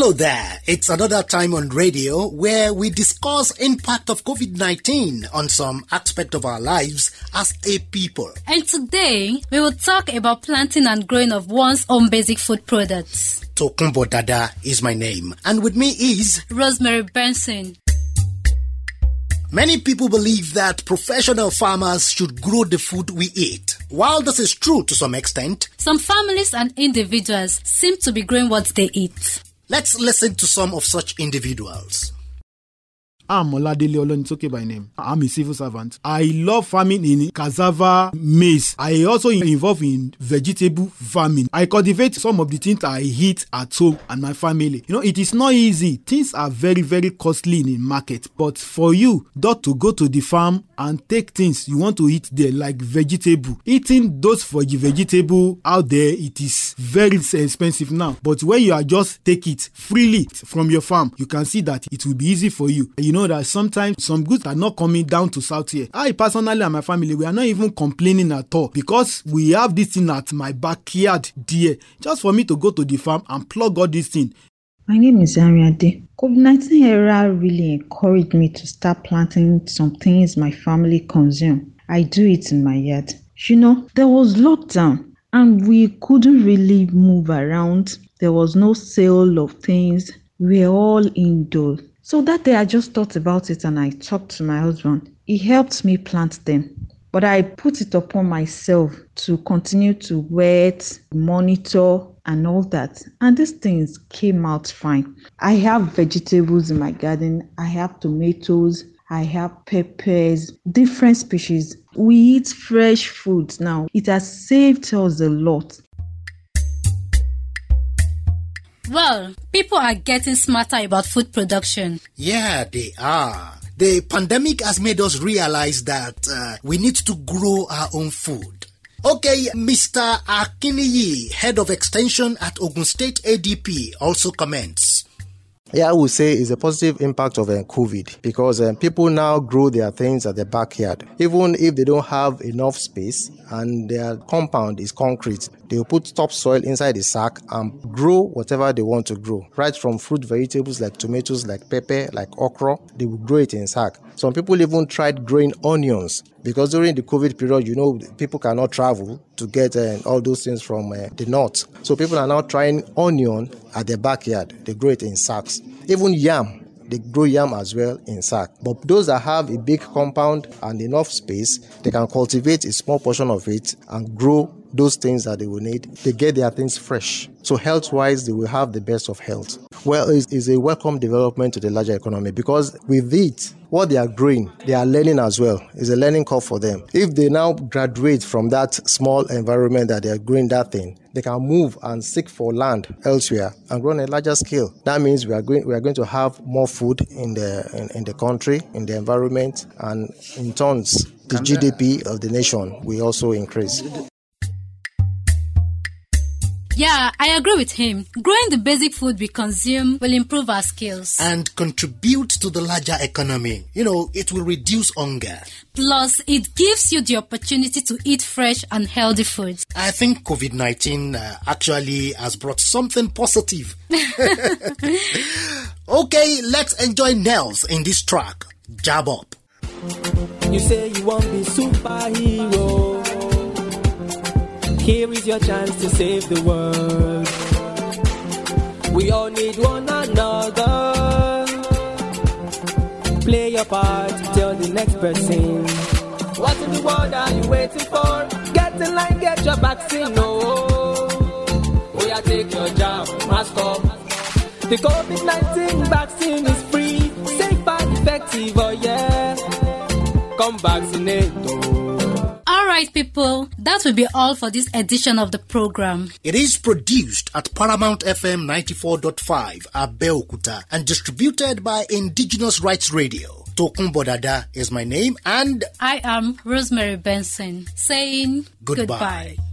Hello there. It's another time on radio where we discuss impact of COVID-19 on some aspect of our lives as a people. And today we will talk about planting and growing of one's own basic food products. Tokumbo Dada is my name and with me is Rosemary Benson. Many people believe that professional farmers should grow the food we eat. While this is true to some extent, Some families and individuals seem to be growing what they eat. Let's listen to some of such individuals. I'm Oladele Olonitoke by name. I'm a civil servant. I love farming in cassava, maize. I also involved in vegetable farming. I cultivate some of the things I eat at home and my family. You know, it is not easy. Things are very, very costly in the market. But for you, not to go to the farm and take things you want to eat there, like vegetable, eating those for the vegetable out there, it is very expensive now. But when you are just take it freely from your farm, you can see that it will be easy for you. You know that sometimes some goods are not coming down to south here. I personally and my family, we are not even complaining at all because we have this thing at my backyard there. Just for me to go to the farm and plug all this thing. My name is Ariade. COVID-19 era really encouraged me to start planting some things my family consume. I do it in my yard. You know, there was lockdown and we couldn't really move around. There was no sale of things. We were all indoors. So that day I just thought about it and I talked to my husband. He helped me plant them. But I put it upon myself to continue to wait, monitor, and all that. And these things came out fine. I have vegetables in my garden, I have tomatoes, I have peppers, different species. We eat fresh foods now. It has saved us a lot. Well, people are getting smarter about food production. Yeah, they are. The pandemic has made us realize that uh, we need to grow our own food. Okay, Mr. Akiniyi, head of extension at Ogun State ADP, also comments. Yeah, I would say it's a positive impact of uh, COVID because um, people now grow their things at the backyard. Even if they don't have enough space and their compound is concrete, they will put topsoil inside the sack and grow whatever they want to grow. Right from fruit vegetables like tomatoes, like pepper, like okra, they will grow it in sack. Some people even tried growing onions because during the COVID period, you know, people cannot travel to get uh, all those things from uh, the north. So people are now trying onion at their backyard. They grow it in sacks. Even yam, they grow yam as well in sack. But those that have a big compound and enough space, they can cultivate a small portion of it and grow those things that they will need. They get their things fresh. So health wise, they will have the best of health. Well, it's, it's a welcome development to the larger economy because with it, what they are growing, they are learning as well. It's a learning curve for them. If they now graduate from that small environment that they are growing that thing, they can move and seek for land elsewhere and grow on a larger scale. That means we are going we are going to have more food in the in, in the country, in the environment, and in turns the uh, GDP of the nation will also increase. Yeah, I agree with him. Growing the basic food we consume will improve our skills. And contribute to the larger economy. You know, it will reduce hunger. Plus, it gives you the opportunity to eat fresh and healthy foods. I think COVID 19 uh, actually has brought something positive. okay, let's enjoy Nels in this track. Jab up. You say you want to be superhero. Here is your chance to save the world. We all need one another. Play your part, tell the next person. What in the world are you waiting for? Get in line, get your vaccine. Oh, oh We are take your job, mask up. The COVID 19 vaccine is free, safe and effective. Oh yeah, come vaccinate. Alright, people, that will be all for this edition of the program. It is produced at Paramount FM 94.5 Abeokuta and distributed by Indigenous Rights Radio. Tokumbo Dada is my name and I am Rosemary Benson saying Goodbye. goodbye.